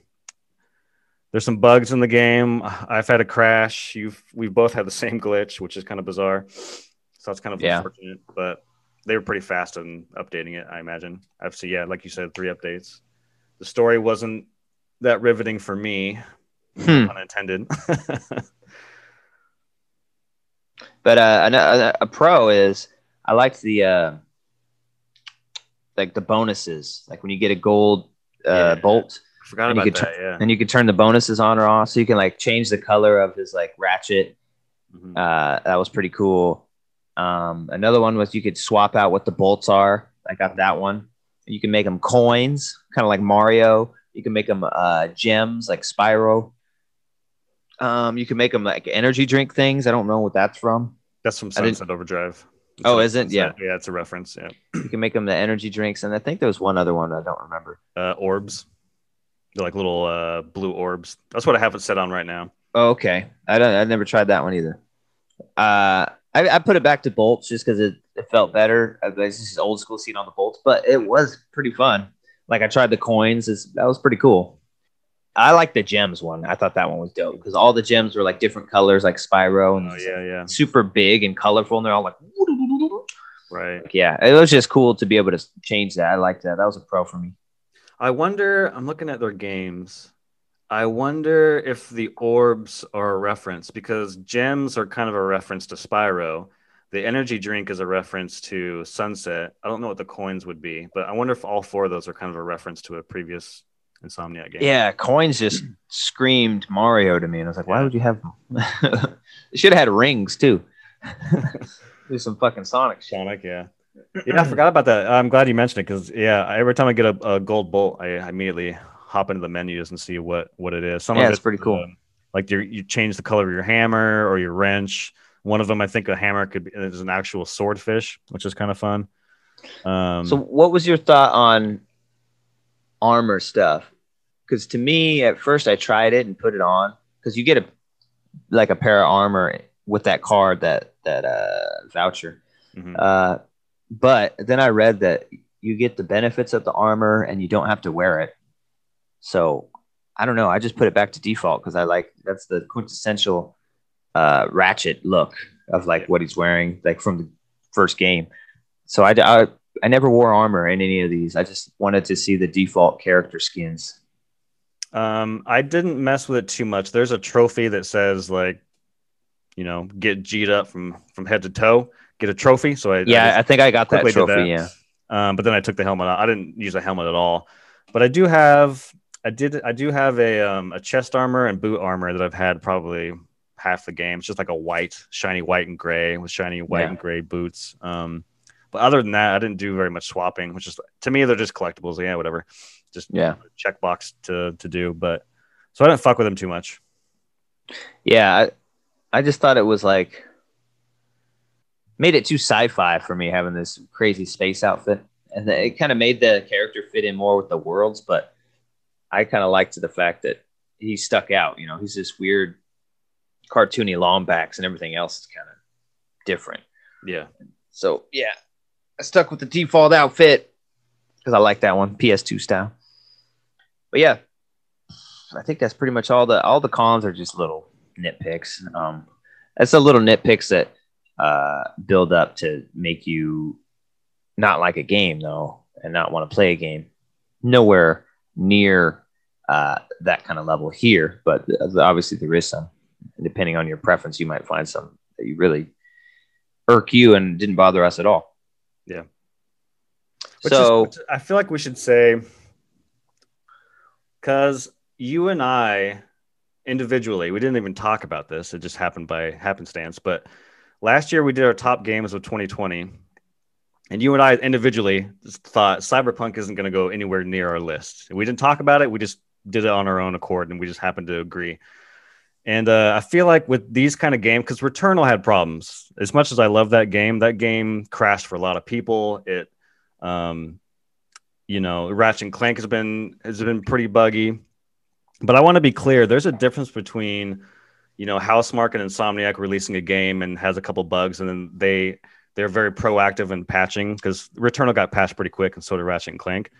there's some bugs in the game. I've had a crash. You've we've both had the same glitch, which is kind of bizarre. So that's kind of Yeah. unfortunate, but they were pretty fast in updating it. I imagine. I've seen, yeah, like you said, three updates. The story wasn't that riveting for me, Hmm. unintended. But uh, a, a, a pro is I liked the uh, like the bonuses, like when you get a gold uh, Yeah. bolt, Forgot And you about could that. Yeah. and you can turn the bonuses on or off, so you can like change the color of his like ratchet. Mhm. Uh, that was pretty cool. Um, another one was you could swap out what the bolts are. I got that one. You can make them coins, kind of like Mario. You can make them uh, gems, like Spyro. Um, you can make them like energy drink things. I don't know what that's from. That's from Sunset Overdrive. Oh, So- is it? Yeah. Yeah, it's a reference. Yeah. You can make them the energy drinks, and I think there was one other one I don't remember. Uh, orbs. They're like little uh, blue orbs. That's what I have it set on right now. Oh, okay, I don't. I never tried that one either. Uh, I, I put it back to bolts just because it, it felt better. It's just old school scene on the bolts, but it was pretty fun. Like I tried the coins. It's, that was pretty cool. I like the gems one. I thought that one was dope because all the gems were like different colors, like Spyro, and Oh yeah, yeah. super big and colorful, and they're all like, Right. yeah. It was just cool to be able to change that. I liked that. That was a pro for me. I wonder. I'm looking at their games. I wonder if the orbs are a reference because gems are kind of a reference to Spyro. The energy drink is a reference to Sunset. I don't know what the coins would be, but I wonder if all four of those are kind of a reference to a previous Insomniac game. Yeah, coins just screamed Mario to me, and I was like, "Why would you have them?" should have had rings too. Do some fucking Sonic shit. Sonic, yeah. Yeah, I forgot about that. I'm glad you mentioned it because yeah, every time I get a, a gold bolt, I immediately hop into the menus and see what what it is. Some Yeah, of it's pretty cool. um, like you you change the color of your hammer or your wrench. One of them, I think, a hammer could be is an actual swordfish, which is kind of fun. Um, So, what was your thought on armor stuff? Because to me, at first, I tried it and put it on because you get a like a pair of armor with that card that that uh, voucher. mhm. Uh, but then I read that you get the benefits of the armor and you don't have to wear it. So I don't know. I just put it back to default because I like that's the quintessential uh, Ratchet look of like what he's wearing, like from the first game. So I, I I never wore armor in any of these. I just wanted to see the default character skins. Um, I didn't mess with it too much. There's a trophy that says like, you know, get G'd up from from head to toe. Get a trophy. So I I Yeah, just I think I got that trophy. that. Yeah. Um, but then I took the helmet out. I didn't use a helmet at all. But I do have I did I do have a um a chest armor and boot armor that I've had probably half the game. It's just like a white, shiny white and gray with shiny white Yeah. and gray boots. Um but other than that, I didn't do very much swapping, which is to me they're just collectibles. Yeah, whatever. Just Yeah. checkbox to to do. But so I didn't fuck with him too much. Yeah, I, I just thought it was like made it too sci-fi for me having this crazy space outfit, and it kind of made the character fit in more with the worlds. But I kind of liked the fact that he stuck out. You know, he's this weird, cartoony Lombax, and everything else is kind of different. Yeah. So yeah, I stuck with the default outfit because I like that one, PS2 style. But yeah, I think that's pretty much all the all the cons are just little nitpicks. Um, that's the little nitpicks that uh, build up to make you not like a game though, and not want to play a game. Nowhere near uh, that kind of level here, but obviously there is some. Depending on your preference, you might find some that you really irk you and didn't bother us at all. Yeah. Which so is, I feel like we should say because you and I individually, we didn't even talk about this. It just happened by happenstance. But last year we did our top games of 2020. And you and I individually thought Cyberpunk isn't going to go anywhere near our list. We didn't talk about it. We just did it on our own accord and we just happened to agree. And uh, I feel like with these kind of games, because Returnal had problems. As much as I love that game, that game crashed for a lot of people. It, um, you know, Ratchet and Clank has been has been pretty buggy. But I want to be clear: there's a difference between, you know, Housemarque and Insomniac releasing a game and has a couple bugs, and then they they're very proactive in patching because Returnal got patched pretty quick, and so did Ratchet and Clank.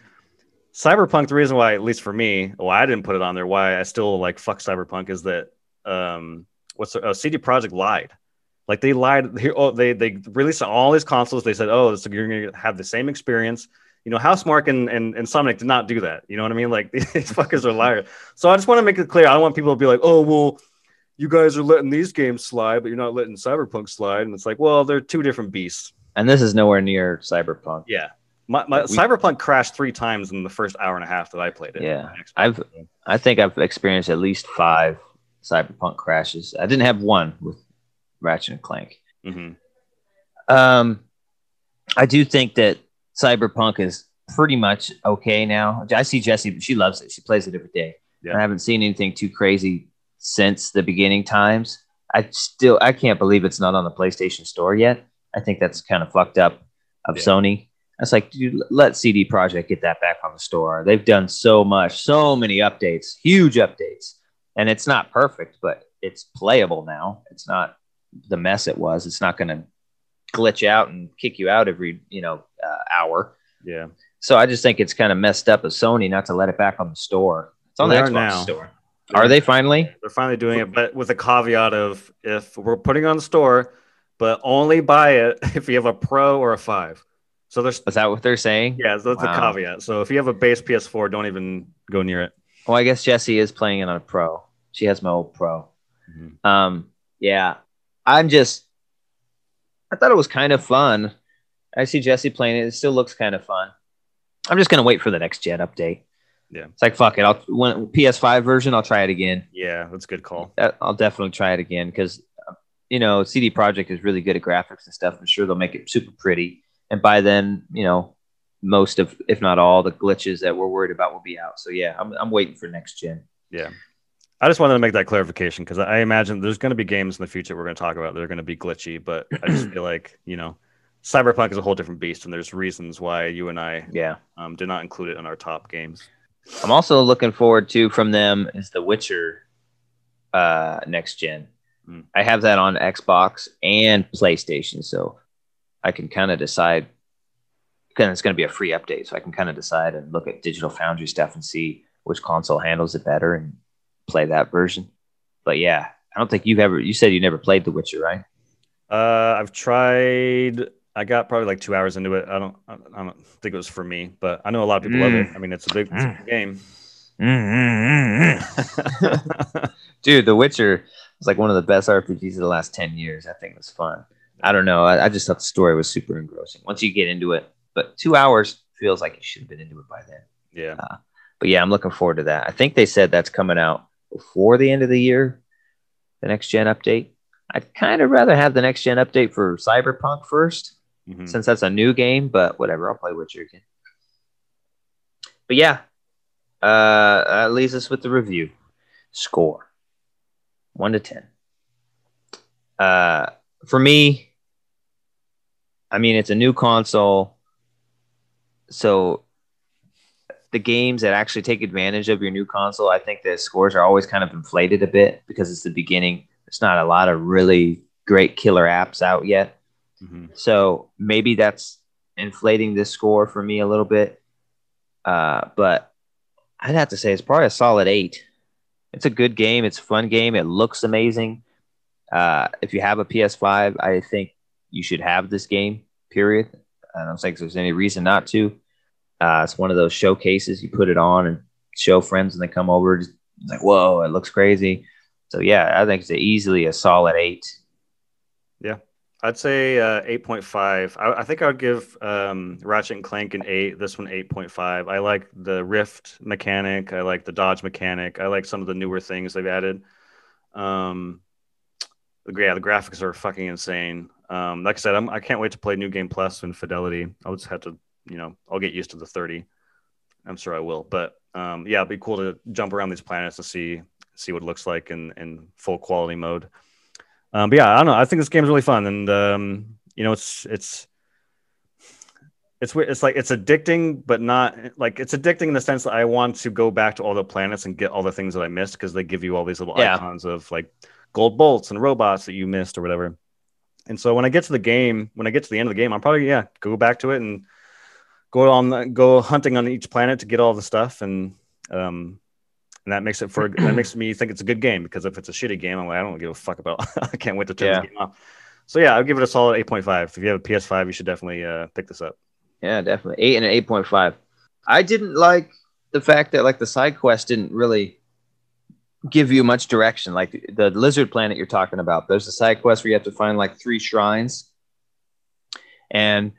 Cyberpunk, the reason why, at least for me, why I didn't put it on there, why I still like fuck Cyberpunk is that um, what's the, uh, CD Projekt lied. Like they lied. They, oh, they they released on all these consoles. They said, "Oh, so you're gonna have the same experience." You know, Housemarque and, and and Sonic did not do that. You know what I mean? Like these fuckers are liars. So I just want to make it clear. I don't want people to be like, "Oh, well, you guys are letting these games slide, but you're not letting Cyberpunk slide." And it's like, well, they're two different beasts. And this is nowhere near Cyberpunk. Yeah, my, my we, Cyberpunk crashed three times in the first hour and a half that I played it. Yeah, I've I think I've experienced at least five Cyberpunk crashes. I didn't have one with Ratchet and Clank. Mm-hmm. Um, I do think that Cyberpunk is pretty much okay now. I see Jesse; she loves it. She plays it every day. Yeah. I haven't seen anything too crazy since the beginning times. I still I can't believe it's not on the PlayStation Store yet. I think that's kind of fucked up of yeah. Sony. It's like, dude, let CD Projekt get that back on the store. They've done so much, so many updates, huge updates and it's not perfect, but it's playable now. It's not the mess it was. It's not going to glitch out and kick you out every you know uh, hour. Yeah. So I just think it's kind of messed up of Sony not to let it back on the store. It's on well, the Xbox now. store. They're, are they finally? They're finally doing it, but with a caveat of if we're putting on the store, but only buy it if you have a Pro or a Five. So there's is that what they're saying? Yeah, so that's wow. a caveat. So if you have a base PS4, don't even go near it. Well, I guess Jesse is playing it on a pro. She has my old pro. Mm-hmm. Um, yeah, I'm just. I thought it was kind of fun. I see Jesse playing it. It still looks kind of fun. I'm just gonna wait for the next gen update. Yeah, it's like fuck it. I'll when PS5 version, I'll try it again. Yeah, that's a good call. I'll definitely try it again because you know CD Projekt is really good at graphics and stuff. I'm sure they'll make it super pretty, and by then, you know, most of, if not all, the glitches that we're worried about will be out. So yeah, I'm, I'm waiting for next gen. Yeah. I just wanted to make that clarification because I imagine there's going to be games in the future we're going to talk about that are going to be glitchy, but I just feel like, you know, Cyberpunk is a whole different beast, and there's reasons why you and I yeah um, did not include it in our top games. I'm also looking forward to from them is The Witcher uh, next gen. Mm. I have that on Xbox and PlayStation, so I can kind of decide because it's going to be a free update, so I can kind of decide and look at Digital Foundry stuff and see which console handles it better and play that version. But yeah, I don't think you've ever. You said you never played The Witcher, right? Uh, I've tried. I got probably like two hours into it. I don't. I don't think it was for me, but I know a lot of people mm. love it. Mm. I mean, it's a big, it's a game. Dude, The Witcher was like one of the best RPGs of the last ten years. I think it was fun. I don't know. I, I just thought the story was super engrossing once you get into it. But two hours feels like you should have been into it by then. Yeah. Uh, but yeah, I'm looking forward to that. I think they said that's coming out before the end of the year, the next gen update. I'd kind of rather have the next gen update for Cyberpunk 1st mm-hmm. since that's a new game, but whatever, I'll play Witcher again. But yeah, uh, that leaves us with the review score one to 10. Uh, for me, I mean, it's a new console. So the games that actually take advantage of your new console, I think the scores are always kind of inflated a bit because it's the beginning. There's not a lot of really great killer apps out yet. Mm-hmm. So maybe that's inflating this score for me a little bit. Uh, but I'd have to say it's probably a solid eight. It's a good game. It's a fun game. It looks amazing. Uh, if you have a PS5, I think you should have this game. Period. I don't think there's any reason not to. Uh, it's one of those showcases. You put it on and show friends, and they come over. Just like, whoa, it looks crazy. So yeah, I think it's easily a solid eight. Yeah, I'd say uh, 8.5. I, I, think I would give um, Ratchet and Clank an 8, this one 8.5. I like the Rift mechanic. I like the dodge mechanic. I like some of the newer things they've added. Um, yeah, the graphics are fucking insane. Um, like I said, I'm, I can not wait to play New Game Plus and Fidelity. I'll just have to, you know, I'll get used to the 30. I'm sure I will. But um, yeah, it'd be cool to jump around these planets and see see what it looks like in in full quality mode. Um, but yeah, I don't know. I think this game is really fun, and um, you know, it's it's it's it's like it's addicting, but not like it's addicting in the sense that I want to go back to all the planets and get all the things that I missed because they give you all these little yeah. icons of like gold bolts and robots that you missed or whatever. And so when I get to the game, when I get to the end of the game, I'm probably yeah go back to it and go on go hunting on each planet to get all the stuff and um and that makes it for that makes me think it's a good game because if it's a shitty game, I'm like I don't give a fuck about. I can't wait to turn yeah. the game off. So yeah, I'll give it a solid 8.5. If you have a PS5, you should definitely uh, pick this up. Yeah, definitely eight and an 8.5. I didn't like the fact that like the side quest didn't really give you much direction. Like the lizard planet you're talking about, there's a side quest where you have to find like three shrines, and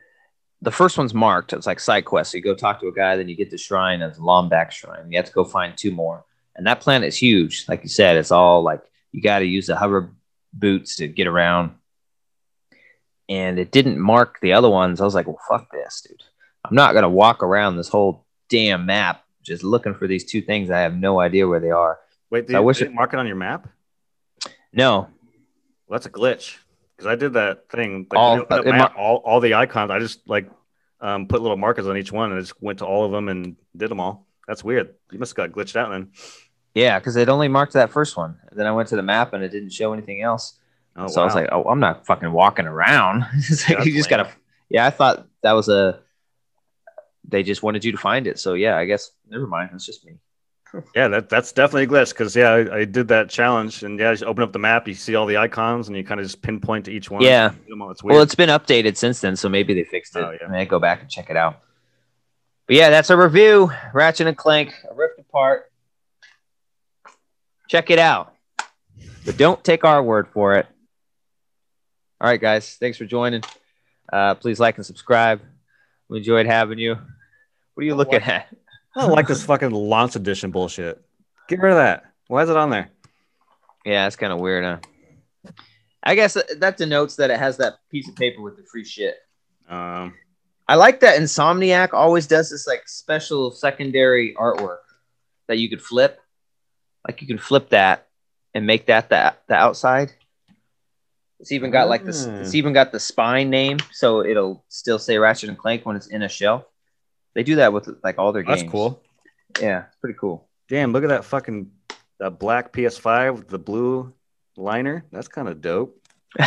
the first one's marked. It's like side quest. So you go talk to a guy, then you get the shrine It's as Lombax shrine. You have to go find two more. And that planet is huge. Like you said, it's all like you got to use the hover boots to get around. And it didn't mark the other ones. I was like, well, fuck this, dude. I'm not going to walk around this whole damn map just looking for these two things. I have no idea where they are. Wait, so I wish it mark it on your map? No. Well, that's a glitch because I did that thing. Like, all, map, mar- all, all the icons. I just like um, put little markers on each one and I just went to all of them and did them all. That's weird. You must have got glitched out then. Yeah, because it only marked that first one. Then I went to the map and it didn't show anything else. Oh, so wow. I was like, oh, I'm not fucking walking around. it's like, you just gotta. Yeah, I thought that was a. They just wanted you to find it. So yeah, I guess never mind. It's just me. yeah, that that's definitely a glitch because yeah, I, I, did that challenge and yeah, just open up the map, you see all the icons and you kind of just pinpoint to each one. Yeah, it's well, it's been updated since then, so maybe they fixed it. Oh, yeah. And I go back and check it out. But yeah, that's a review. Ratchet and Clank, Rift Apart. Check it out. But don't take our word for it. All right, guys. Thanks for joining. Uh, please like and subscribe. We enjoyed having you. What are you looking like, at? I don't like this fucking launch edition bullshit. Get rid of that. Why is it on there? Yeah, it's kind of weird, huh? I guess that denotes that it has that piece of paper with the free shit. Um, I like that Insomniac always does this like special secondary artwork that you could flip. Like you can flip that and make that the, the outside. It's even got like this. It's hmm. even got the spine name, so it'll still say Ratchet and Clank when it's in a shelf. They do that with like all their games. That's cool. Yeah, it's pretty cool. Damn, look at that fucking that black PS5 with the blue liner. That's kind of dope. you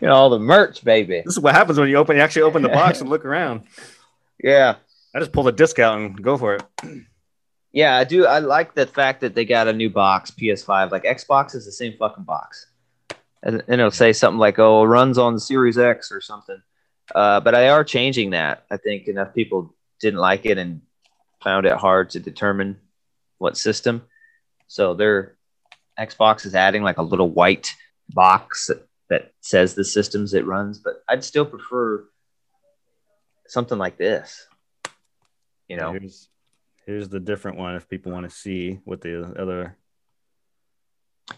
know, all the merch, baby. This is what happens when you open, you actually open the box and look around. Yeah. I just pull the disc out and go for it. Yeah, I do. I like the fact that they got a new box, PS5. Like Xbox is the same fucking box. And, and it'll say something like, oh, runs on the Series X or something. Uh, but I are changing that. I think enough people didn't like it and found it hard to determine what system. So their Xbox is adding like a little white box that says the systems it runs, but I'd still prefer something like this. You know, here's, here's the different one if people want to see what the other.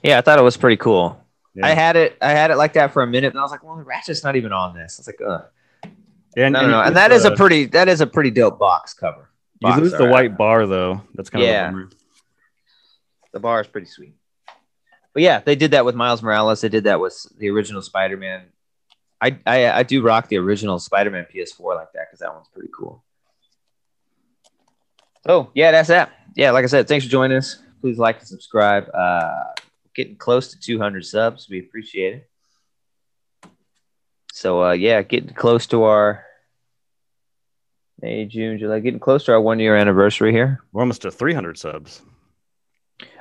Yeah, I thought it was pretty cool. Yeah. I had it, I had it like that for a minute, and I was like, "Well, the ratchet's not even on this." I was like, "Ugh." Yeah, no, no, no. and that the, is a uh, pretty, that is a pretty dope box cover. Box you lose the white bar though. That's kind yeah. of the bar is pretty sweet. But yeah, they did that with Miles Morales. They did that with the original Spider-Man. I I, I do rock the original Spider-Man PS4 like that because that one's pretty cool. Oh yeah, that's that. Yeah, like I said, thanks for joining us. Please like and subscribe. Uh, getting close to 200 subs. We appreciate it. So uh, yeah, getting close to our May, June, July, getting close to our one year anniversary here. We're almost to 300 subs.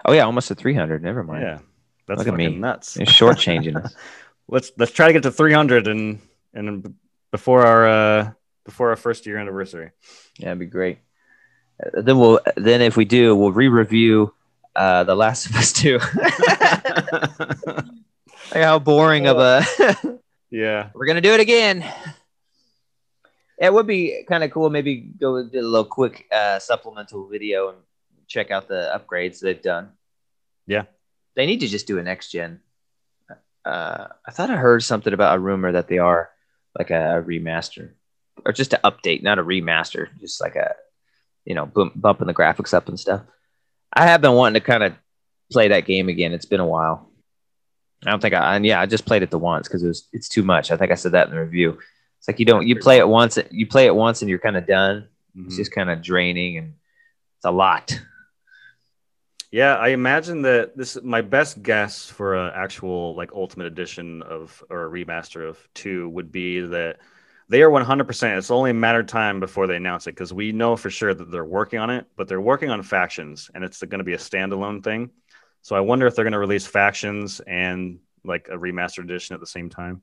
Oh yeah, almost to 300. Never mind. Yeah, that's Look at me. nuts. They're shortchanging us. let's let's try to get to 300 and and before our uh before our first year anniversary. Yeah, that'd be great. Then we'll then if we do, we'll re-review uh, the Last of Us Two. like how boring of a. yeah, We're gonna do it again. It would be kind of cool. Maybe go do a little quick uh, supplemental video and check out the upgrades they've done. Yeah. they need to just do a next gen. Uh, I thought I heard something about a rumor that they are like a, remaster or just an update, not a remaster, just like a you know bump, bumping the graphics up and stuff. I have been wanting to kind of play that game again. It's been a while. I don't think I, and yeah, I just played it the once because it was it's too much. I think I said that in the review. It's like you don't you play it once, you play it once, and you're kind of done. It's Mhm. just kind of draining, and it's a lot. yeah. I imagine that this my best guess for an actual like ultimate edition of or a remaster of two would be that they are 100%. It's only a matter of time before they announce it because we know for sure that they're working on it, but they're working on factions and it's going to be a standalone thing. So I wonder if they're going to release factions and like a remastered edition at the same time.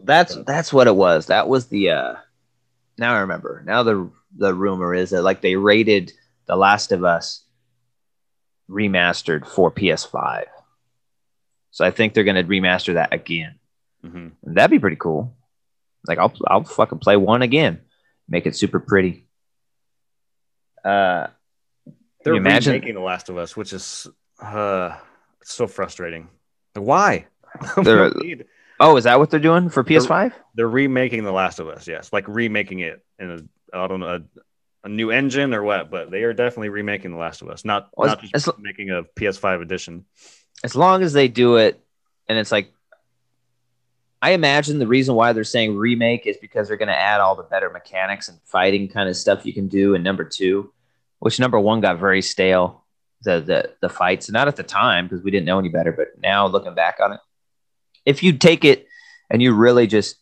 That's that's what it was. That was the. uh Now I remember. Now the the rumor is that like they rated The Last of Us remastered for PS5. So I think they're gonna remaster that again. hmm that'd be pretty cool. Like I'll I'll fucking play one again, make it super pretty. Uh, They're you imagine- remaking The Last of Us, which is uh, so frustrating. Why? They're- oh, is that what they're doing for PS5? They're remaking The Last of Us, yes, like remaking it in a I don't know a, a new engine or what, but they are definitely remaking The Last of Us, not Well, not just making a PS5 edition. As long as they do it, and it's like, I imagine the reason why they're saying remake is because they're going to add all the better mechanics and fighting kind of stuff you can do in number two, which number one got very stale. The the the fights, not at the time because we didn't know any better, but now looking back on it, if you take it and you really just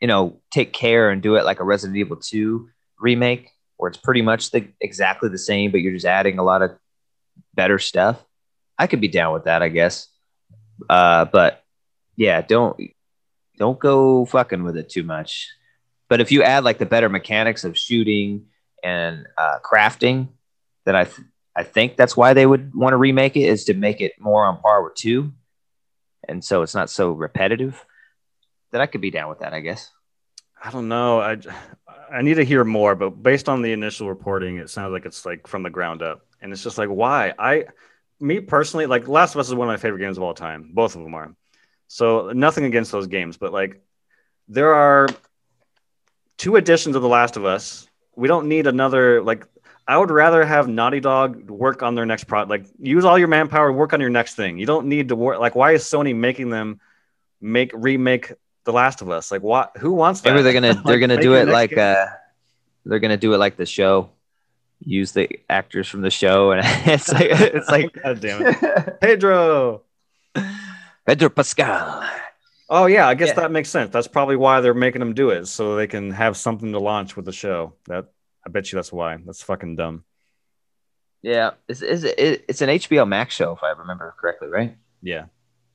you know take care and do it like a Resident Evil two remake, where it's pretty much the exactly the same, but you're just adding a lot of better stuff. I could be down with that, I guess. Uh, but yeah, don't don't go fucking with it too much. But if you add like the better mechanics of shooting and uh, crafting, then I th- I think that's why they would want to remake it is to make it more on par with two, and so it's not so repetitive. That I could be down with that, I guess. I don't know. I I need to hear more, but based on the initial reporting, it sounds like it's like from the ground up, and it's just like why I, me personally, like Last of Us is one of my favorite games of all time. Both of them are. So nothing against those games, but like there are two editions of The Last of Us. We don't need another like. I would rather have Naughty Dog work on their next product. Like use all your manpower, work on your next thing. You don't need to work. Like why is Sony making them make remake The Last of Us? Like what? Who wants that? Maybe they're gonna they're Like, gonna do it like game. uh they're gonna do it like the show. Use the actors from the show, and it's like it's like God damn it. Pedro. Pedro Pascal. Oh yeah, I guess Yeah. that makes sense. That's probably why they're making them do it, so they can have something to launch with the show. That I bet you that's why. That's fucking dumb. Yeah, it's, it's, it's an HBO Max show, if I remember correctly, right? Yeah.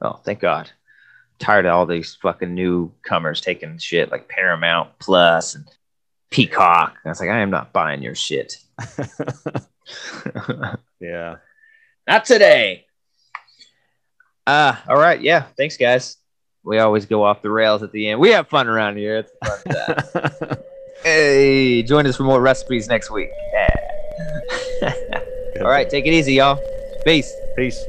Oh, thank God. tired of all these fucking newcomers taking shit like Paramount Plus and Peacock. And I was like, I am not buying your shit. yeah. not today. Uh, all right. Yeah. Thanks, guys. We always go off the rails at the end. We have fun around here. It's fun hey, join us for more recipes next week. All right. Take it easy, y'all. Peace. Peace.